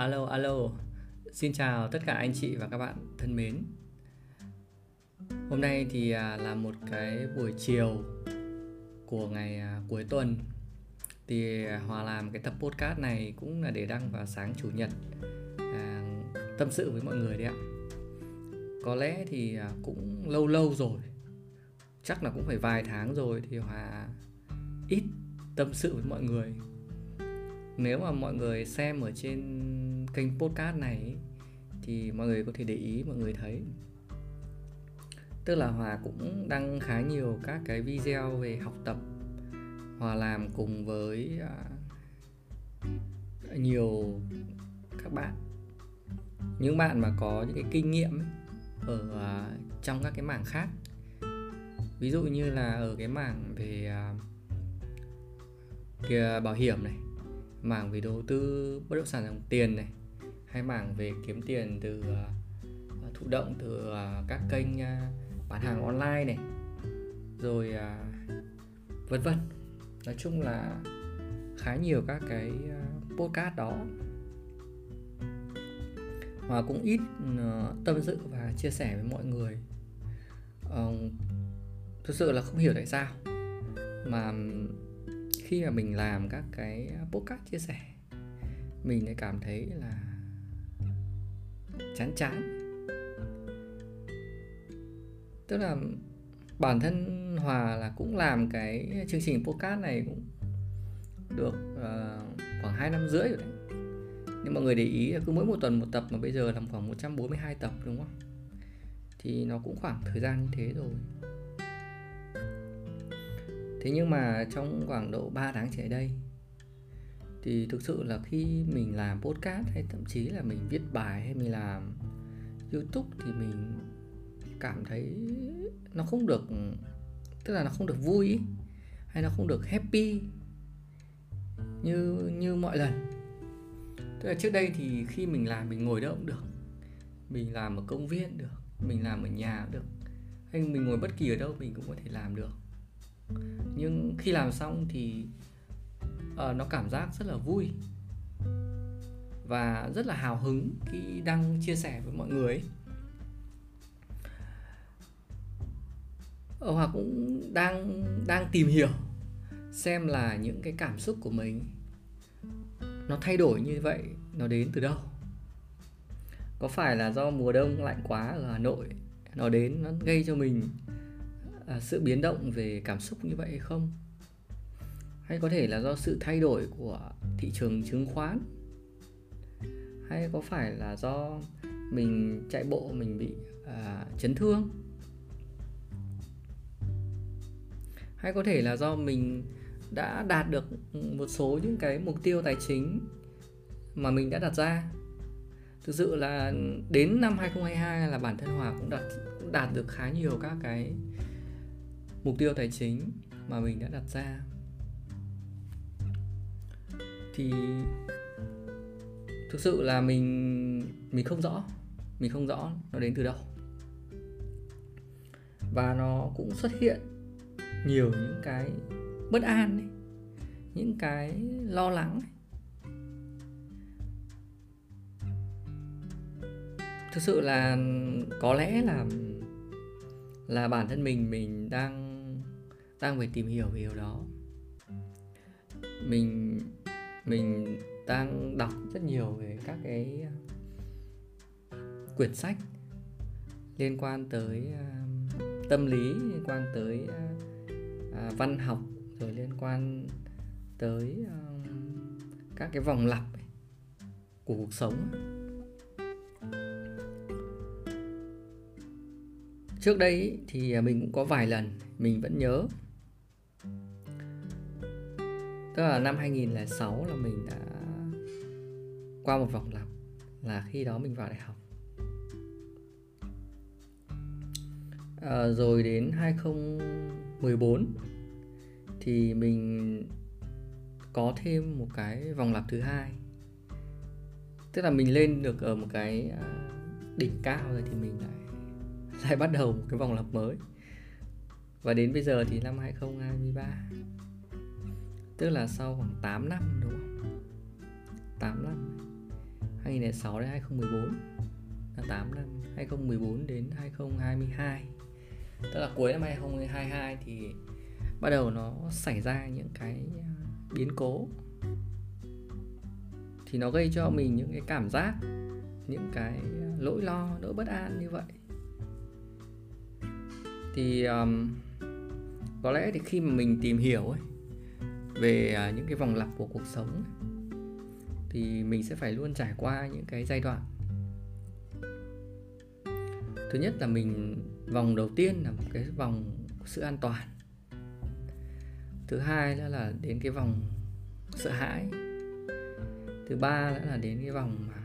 alo, alo. Xin chào tất cả anh chị và các bạn thân mến. Hôm nay thì à, là một cái buổi chiều của ngày à, cuối tuần. Thì à, Hòa làm cái tập podcast này cũng là để đăng vào sáng chủ nhật à, tâm sự với mọi người đấy ạ. Có lẽ thì cũng lâu lâu rồi, chắc là cũng phải vài tháng rồi thì Hòa ít tâm sự với mọi người nếu mà mọi người xem ở trên kênh podcast này thì mọi người có thể để ý mọi người thấy. Tức là hòa cũng đăng khá nhiều các cái video về học tập. Hòa làm cùng với à, nhiều các bạn. Những bạn mà có những cái kinh nghiệm ấy, ở à, trong các cái mảng khác. Ví dụ như là ở cái mảng về kia kìa bảo hiểm này mảng về đầu tư bất động sản dòng tiền này hay mảng về kiếm tiền từ uh, thụ động từ uh, các kênh uh, bán hàng online này rồi uh, vân vân. Nói chung là khá nhiều các cái uh, podcast đó. Và cũng ít uh, tâm sự và chia sẻ với mọi người. Uh, thực sự là không hiểu tại sao mà khi mà mình làm các cái podcast chia sẻ mình lại cảm thấy là chán chán. Tức là bản thân hòa là cũng làm cái chương trình podcast này cũng được uh, khoảng 2 năm rưỡi rồi đấy. Nhưng mọi người để ý là cứ mỗi một tuần một tập mà bây giờ làm khoảng 142 tập đúng không? Thì nó cũng khoảng thời gian như thế rồi. Thế nhưng mà trong khoảng độ 3 tháng trở đây thì thực sự là khi mình làm podcast hay thậm chí là mình viết bài hay mình làm youtube thì mình cảm thấy nó không được, tức là nó không được vui hay nó không được happy như như mọi lần. Tức là trước đây thì khi mình làm mình ngồi đâu cũng được, mình làm ở công viên được, mình làm ở nhà cũng được, hay mình ngồi bất kỳ ở đâu mình cũng có thể làm được. Nhưng khi làm xong thì uh, nó cảm giác rất là vui và rất là hào hứng khi đăng chia sẻ với mọi người ờ, ấy. hoặc cũng đang đang tìm hiểu xem là những cái cảm xúc của mình nó thay đổi như vậy nó đến từ đâu có phải là do mùa đông lạnh quá ở Hà Nội nó đến nó gây cho mình ờ, sự biến động về cảm xúc như vậy hay không hay có thể là do sự thay đổi của thị trường chứng khoán? Hay có phải là do mình chạy bộ mình bị à, chấn thương? Hay có thể là do mình đã đạt được một số những cái mục tiêu tài chính mà mình đã đặt ra? Thực sự là đến năm 2022 là bản thân Hòa cũng đạt cũng đạt được khá nhiều các cái mục tiêu tài chính mà mình đã đặt ra thì thực sự là mình mình không rõ mình không rõ nó đến từ đâu và nó cũng xuất hiện nhiều những cái bất an ấy, những cái lo lắng ấy. thực sự là có lẽ là là bản thân mình mình đang đang phải tìm hiểu về điều đó mình mình đang đọc rất nhiều về các cái ờ, quyển sách liên quan tới uh, tâm lý liên quan tới uh, văn học rồi liên quan tới uh, các cái vòng lặp ấy, của cuộc sống. Trước đây thì mình cũng có vài lần mình vẫn nhớ tức là năm 2006 là mình đã qua một vòng lặp là khi đó mình vào đại học. À, rồi đến 2014 thì mình có thêm một cái vòng lặp thứ hai. Tức là mình lên được ở một cái à, đỉnh cao rồi thì mình lại lại bắt đầu một cái vòng lặp mới. Và đến bây giờ thì năm 2023 tức là sau khoảng 8 năm đúng không? 8 năm. 2006 đến 2014 là 8 năm. 2014 đến 2022 tức là cuối năm 2022 thì bắt đầu nó xảy ra những cái à, biến cố. Thì nó gây cho mình những cái cảm giác những cái à, lỗi lo nỗi bất an như vậy. Thì um, có lẽ thì khi mà mình tìm hiểu ấy về à, những cái vòng lặp của cuộc sống thì mình sẽ phải luôn trải qua những cái giai đoạn. Thứ nhất là mình, vòng đầu tiên là một cái vòng sự an toàn. Thứ hai là là đến cái vòng sợ hãi. Thứ ba là đến cái vòng mà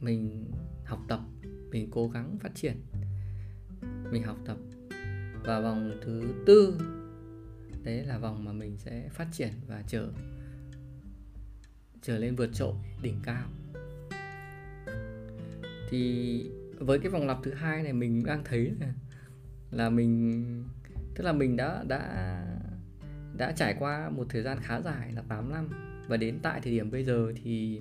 mình học tập, mình cố gắng phát triển, mình học tập. Và vòng thứ tư đấy là vòng mà mình sẽ phát triển và trở trở lên vượt trội đỉnh cao. Thì với cái vòng lặp thứ hai này mình đang thấy là, là mình tức là mình đã đã đã trải qua một thời gian khá dài là 8 năm. Và đến tại thời điểm bây giờ thì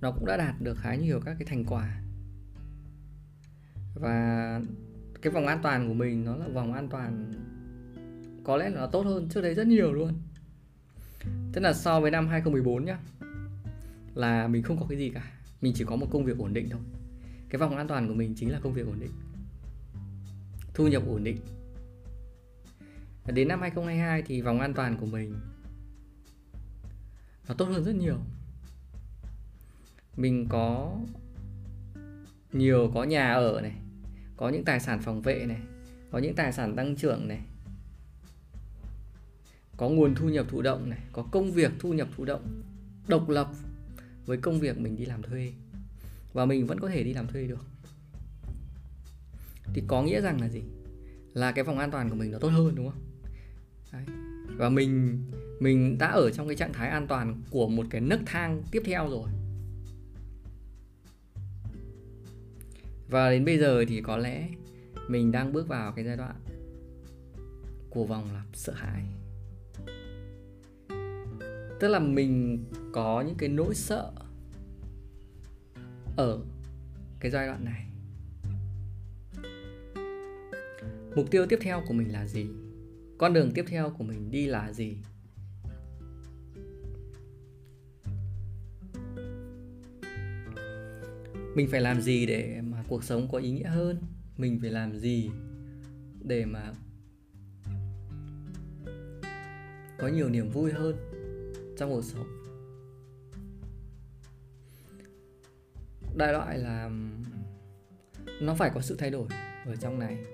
nó cũng đã đạt được khá nhiều các cái thành quả. Và cái vòng an toàn của mình nó là vòng an toàn có lẽ là nó tốt hơn trước đây rất nhiều luôn. Tức là so với năm 2014 nhá, là mình không có cái gì cả. Mình chỉ có một công việc ổn định thôi. Cái vòng an toàn của mình chính là công việc ổn định. Thu nhập ổn định. Và đến năm 2022 thì vòng an toàn của mình nó tốt hơn rất nhiều. Mình có nhiều, có nhà ở này, có những tài sản phòng vệ này, có những tài sản tăng trưởng này có nguồn thu nhập thụ động này, có công việc thu nhập thụ động, độc lập với công việc mình đi làm thuê. Và mình vẫn có thể đi làm thuê được. Thì có nghĩa rằng là gì? Là cái vòng an toàn của mình nó tốt hơn, đúng không? Đấy. và mình mình đã ở trong cái trạng thái an toàn của một cái nấc thang tiếp theo rồi. Và đến bây giờ thì có lẽ mình đang bước vào cái giai đoạn của vòng là sợ hãi tức là mình có những cái nỗi sợ ở cái giai đoạn này. Mục tiêu tiếp theo của mình là gì? Con đường tiếp theo của mình đi là gì? Mình phải làm gì để mà cuộc sống có ý nghĩa hơn? Mình phải làm gì để mà có nhiều niềm vui hơn? Trong cuộc sống. Đại loại là nó phải có sự thay đổi ở trong này.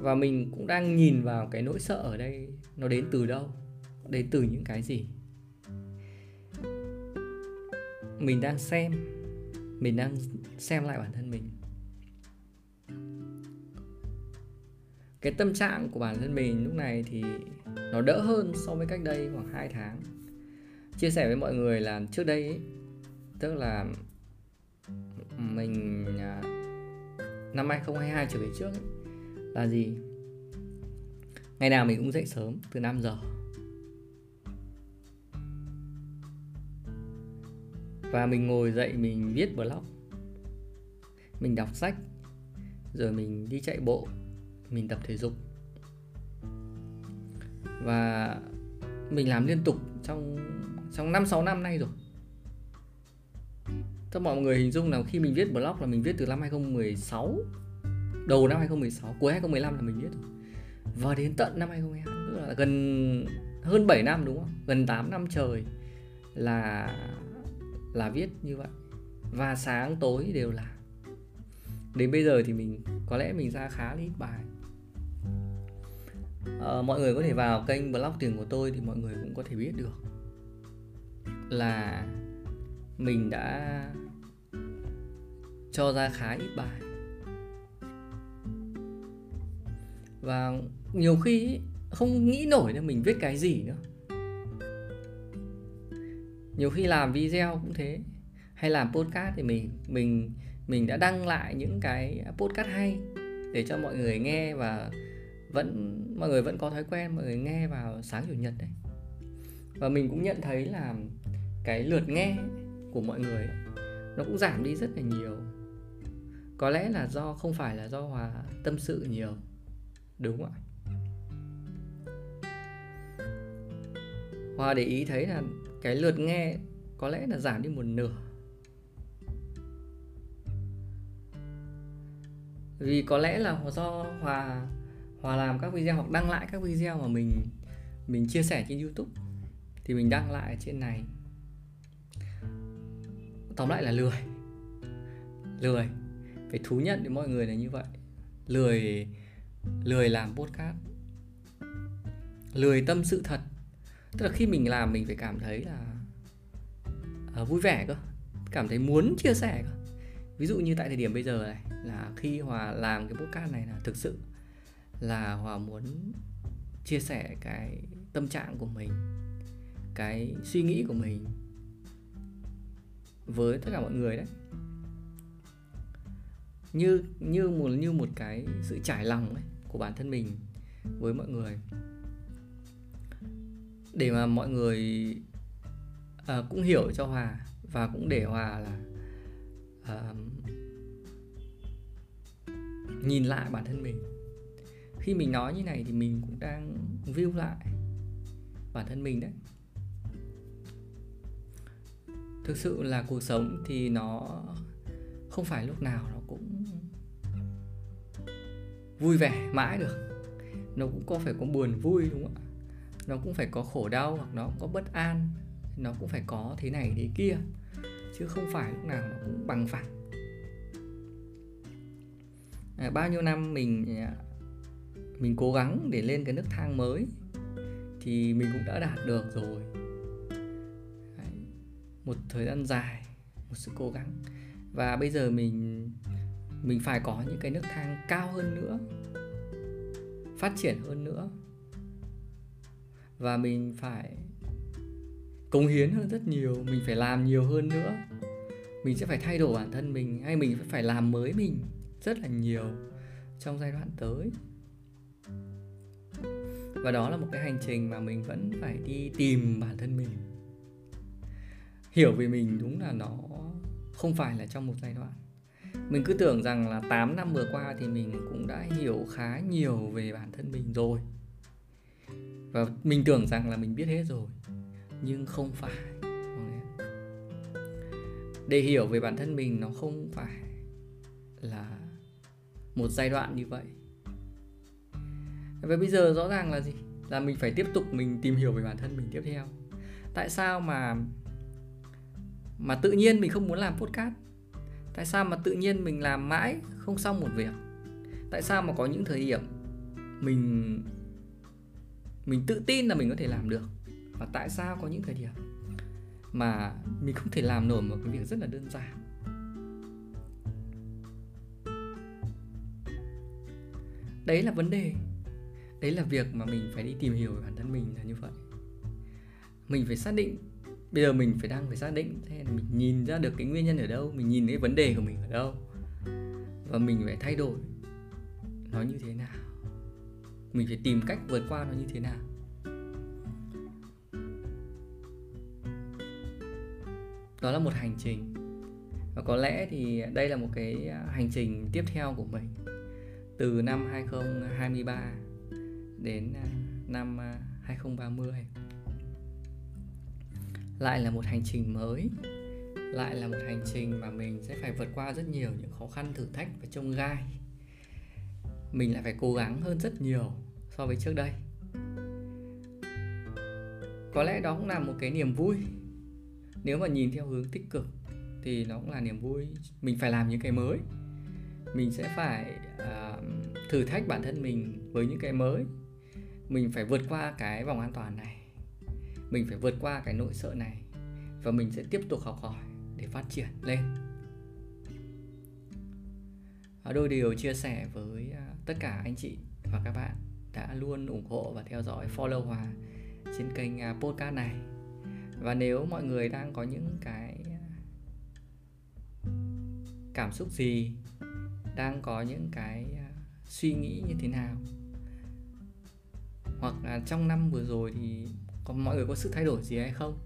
Và mình cũng đang nhìn vào cái nỗi sợ ở đây, nó đến từ đâu? Đến từ những cái gì? Mình đang xem, mình đang xem lại bản thân mình. Cái tâm trạng của bản thân mình lúc này thì nó đỡ hơn so với cách đây khoảng 2 tháng chia sẻ với mọi người là trước đây ấy, tức là mình à, năm 2022 trở về trước ấy, là gì? Ngày nào mình cũng dậy sớm từ 5 giờ. Và mình ngồi dậy mình viết blog mình đọc sách rồi mình đi chạy bộ mình tập thể dục. Và mình làm liên tục trong trong 5 6 năm nay rồi. Cho mọi người hình dung là khi mình viết blog là mình viết từ năm 2016 đầu năm 2016, cuối 2015 là mình viết rồi. Và đến tận năm 2022 tức là gần hơn 7 năm đúng không? Gần 8 năm trời là là viết như vậy. Và sáng tối đều là đến bây giờ thì mình có lẽ mình ra khá là ít bài à, mọi người có thể vào kênh blog tiền của tôi thì mọi người cũng có thể biết được là mình đã cho ra khá ít bài. Và nhiều khi không nghĩ nổi là mình viết cái gì nữa. Nhiều khi làm video cũng thế hay làm podcast thì mình mình mình đã đăng lại những cái podcast hay để cho mọi người nghe và vẫn, mọi người vẫn có thói quen, mọi người nghe vào sáng chủ nhật đấy. Và mình cũng nhận thấy là cái lượt nghe của mọi người nó cũng giảm đi rất là nhiều. Có lẽ là do, không phải là do hòa tâm sự nhiều, đúng không ạ? Hòa để ý thấy là cái lượt nghe có lẽ là giảm đi một nửa. Vì có lẽ là do hòa hòa làm các video hoặc đăng lại các video mà mình mình chia sẻ trên youtube. Thì mình đăng lại trên này. Tóm lại là lười. Lười. Phải thú nhận với mọi người là như vậy. Lười lười làm podcast. Lười tâm sự thật. Tức là khi mình làm mình phải cảm thấy là uh, vui vẻ cơ. Cảm thấy muốn chia sẻ cơ. Ví dụ như tại thời điểm bây giờ này là khi hòa làm cái podcast này là thực sự là hòa muốn chia sẻ cái tâm trạng của mình cái suy nghĩ của mình với tất cả mọi người đấy. Như như một như một cái sự trải lòng ấy, của bản thân mình với mọi người. Để mà mọi người à, cũng hiểu cho hòa và cũng để hòa là à, nhìn lại bản thân mình khi mình nói như này thì mình cũng đang view lại bản thân mình đấy. Thực sự là cuộc sống thì nó không phải lúc nào nó cũng vui vẻ mãi được. Nó cũng có phải có buồn vui đúng không ạ? Nó cũng phải có khổ đau hoặc nó có bất an nó cũng phải có thế này thế kia chứ không phải lúc nào nó cũng bằng phẳng. À, bao nhiêu năm mình à, mình cố gắng để lên cái nước thang mới thì mình cũng đã đạt được rồi. Đấy. một thời gian dài, một sự cố gắng. Và bây giờ mình mình phải có những cái nước thang cao hơn nữa, phát triển hơn nữa. Và mình phải cống hiến hơn rất nhiều, mình phải làm nhiều hơn nữa. Mình sẽ phải thay đổi bản thân mình, hay mình phải làm mới mình rất là nhiều trong giai đoạn tới và đó là một cái hành trình mà mình vẫn phải đi tìm bản thân mình. Hiểu về mình đúng là nó không phải là trong một giai đoạn. Mình cứ tưởng rằng là 8 năm vừa qua thì mình cũng đã hiểu khá nhiều về bản thân mình rồi. Và mình tưởng rằng là mình biết hết rồi, nhưng không phải. Để hiểu về bản thân mình nó không phải là một giai đoạn như vậy và bây giờ rõ ràng là gì? Là mình phải tiếp tục mình tìm hiểu về bản thân mình tiếp theo. Tại sao mà mà tự nhiên mình không muốn làm podcast? Tại sao mà tự nhiên mình làm mãi không xong một việc? Tại sao mà có những thời điểm mình mình tự tin là mình có thể làm được? Và tại sao có những thời điểm mà mình không thể làm nổi một cái việc rất là đơn giản? Đấy là vấn đề đấy là việc mà mình phải đi tìm hiểu về bản thân mình là như vậy. Mình phải xác định, bây giờ mình phải đang phải xác định, thế là mình nhìn ra được cái nguyên nhân ở đâu, mình nhìn cái vấn đề của mình ở đâu, và mình phải thay đổi nó như thế nào. Mình phải tìm cách vượt qua nó như thế nào. Đó là một hành trình. Và có lẽ thì đây là một cái à, hành trình tiếp theo của mình. Từ năm 2023 đến à, năm à, 2030 lại là một hành trình mới lại là một hành trình mà mình sẽ phải vượt qua rất nhiều những khó khăn thử thách và trông gai. Mình lại phải cố gắng hơn rất nhiều so với trước đây. Có lẽ đó cũng là một cái niềm vui. Nếu mà nhìn theo hướng tích cực thì nó cũng là niềm vui. Mình phải làm những cái mới. Mình sẽ phải uh, thử thách bản thân mình với những cái mới mình phải vượt qua cái vòng an toàn này. Mình phải vượt qua cái nỗi sợ này. Và mình sẽ tiếp tục học hỏi để phát triển lên. Đôi điều chia sẻ với à, tất cả anh chị và các bạn đã luôn ủng hộ và theo dõi follow hòa trên kênh à, podcast này. Và nếu mọi người đang có những cái à, cảm xúc gì, đang có những cái suy nghĩ như thế nào hoặc là trong năm vừa rồi thì có mọi người có sự thay đổi gì hay không?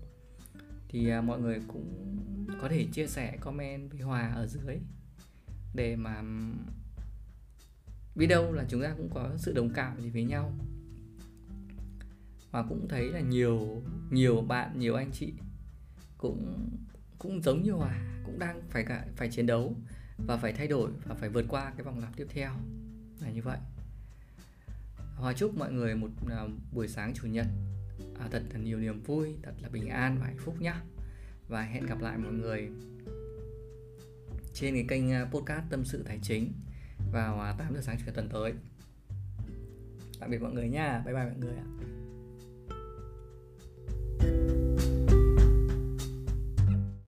Thì à, mọi người cũng có thể chia sẻ comment với Hòa ở dưới để mà biết đâu là chúng ta cũng có sự đồng cảm gì với nhau. Và cũng thấy là nhiều nhiều bạn nhiều anh chị cũng cũng giống như Hòa cũng đang phải cả phải chiến đấu và phải thay đổi và phải vượt qua cái vòng lặp tiếp theo. Là như vậy. Hòa chúc mọi người một à, buổi sáng chủ nhật. À, thật là nhiều niềm vui thật là bình an và hạnh phúc nhá. Và hẹn gặp lại mọi người trên cái kênh à, podcast tâm sự tài chính vào à, 8 giờ sáng chủ nhật tuần tới. Tạm biệt mọi người nha bye bye mọi người ạ.